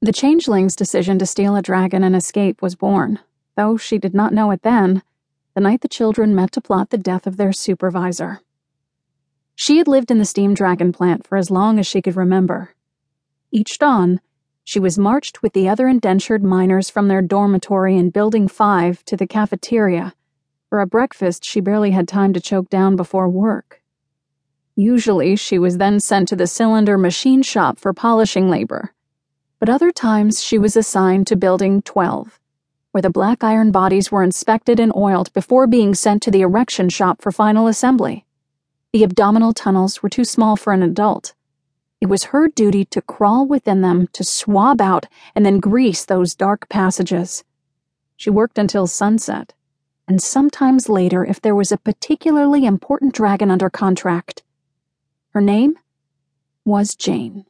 The changeling's decision to steal a dragon and escape was born, though she did not know it then, the night the children met to plot the death of their supervisor. She had lived in the steam dragon plant for as long as she could remember. Each dawn, she was marched with the other indentured minors from their dormitory in Building 5 to the cafeteria for a breakfast she barely had time to choke down before work. Usually, she was then sent to the cylinder machine shop for polishing labor, but other times she was assigned to Building 12, where the black iron bodies were inspected and oiled before being sent to the erection shop for final assembly. The abdominal tunnels were too small for an adult. It was her duty to crawl within them to swab out and then grease those dark passages. She worked until sunset, and sometimes later if there was a particularly important dragon under contract. Her name was Jane.